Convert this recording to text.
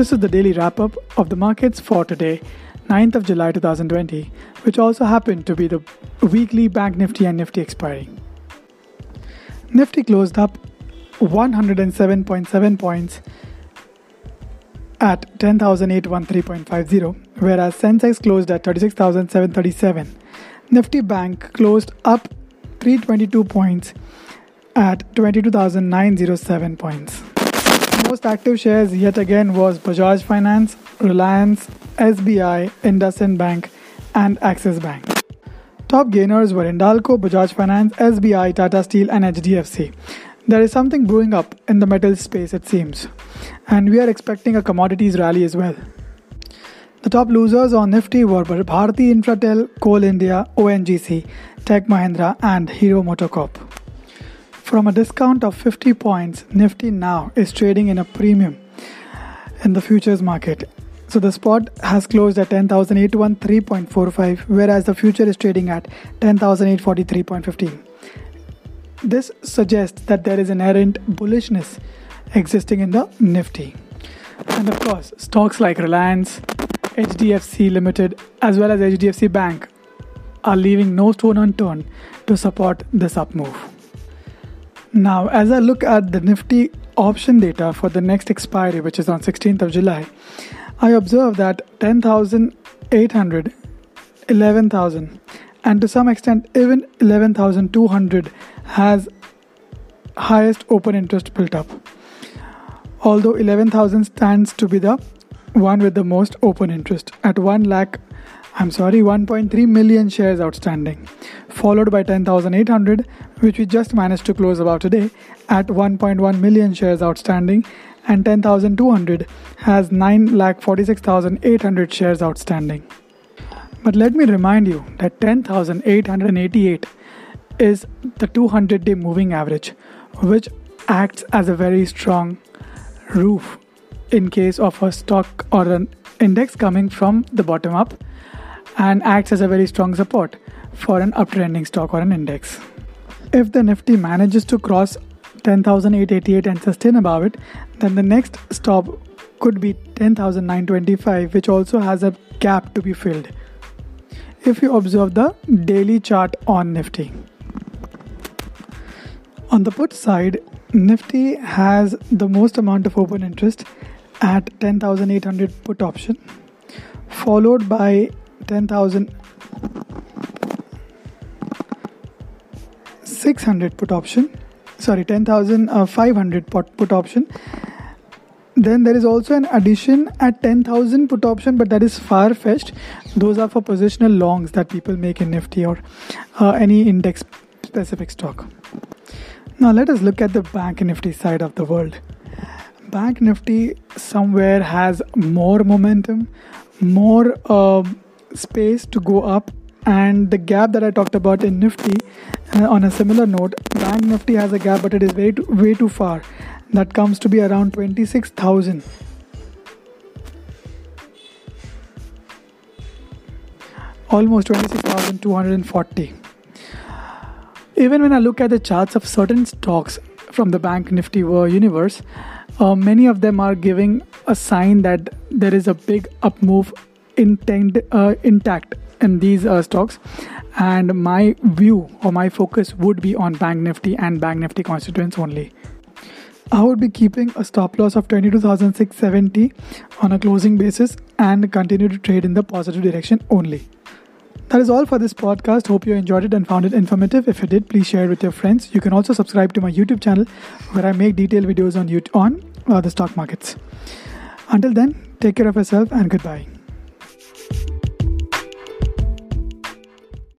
This is the daily wrap up of the markets for today, 9th of July 2020, which also happened to be the weekly Bank Nifty and Nifty expiry. Nifty closed up 107.7 points at 10,813.50, whereas Sensex closed at 36,737. Nifty Bank closed up 322 points at 22,907 points. Most active shares yet again was Bajaj Finance, Reliance, SBI, IndusInd Bank, and Axis Bank. Top gainers were Hindalco, Bajaj Finance, SBI, Tata Steel, and HDFC. There is something brewing up in the metal space, it seems, and we are expecting a commodities rally as well. The top losers on Nifty were Bharti Infratel, Coal India, ONGC, Tech Mahindra, and Hero MotoCorp. From a discount of 50 points, Nifty now is trading in a premium in the futures market. So the spot has closed at 10,813.45, whereas the future is trading at 10,843.15. This suggests that there is inherent bullishness existing in the Nifty. And of course, stocks like Reliance, HDFC Limited, as well as HDFC Bank are leaving no stone unturned to support this up move. Now, as I look at the Nifty option data for the next expiry, which is on 16th of July, I observe that 10,800, 11,000, and to some extent even 11,200 has highest open interest built up. Although 11,000 stands to be the one with the most open interest at 1 lakh I'm sorry, 1.3 million shares outstanding, followed by 10,800, which we just managed to close about today at 1.1 million shares outstanding, and 10,200 has 9,46,800 shares outstanding. But let me remind you that 10,888 is the 200 day moving average, which acts as a very strong roof in case of a stock or an index coming from the bottom up and acts as a very strong support for an uptrending stock or an index. If the Nifty manages to cross 10,888 and sustain above it, then the next stop could be 10,925, which also has a gap to be filled. If you observe the daily chart on Nifty, on the put side, Nifty has the most amount of open interest at 10,800 put option, followed by 10,000 600 put option. Sorry 10,500 uh, put option. Then there is also an addition at 10,000 put option but that is far fetched those are for positional longs that people make in nifty or uh, any index specific stock. Now let us look at the bank nifty side of the world. Bank nifty somewhere has more momentum more uh, space to go up and the gap that I talked about in Nifty uh, on a similar note Bank Nifty has a gap but it is way too, way too far. That comes to be around 26,000 almost 26,240 even when I look at the charts of certain stocks from the Bank Nifty universe uh, many of them are giving a sign that there is a big up move intent, uh, intact in these uh, stocks and my view or my focus would be on bank nifty and bank nifty constituents only i would be keeping a stop loss of 22670 on a closing basis and continue to trade in the positive direction only that is all for this podcast. Hope you enjoyed it and found it informative. If you did, please share it with your friends. You can also subscribe to my YouTube channel where I make detailed videos on YouTube, on uh, the stock markets. Until then, take care of yourself and goodbye.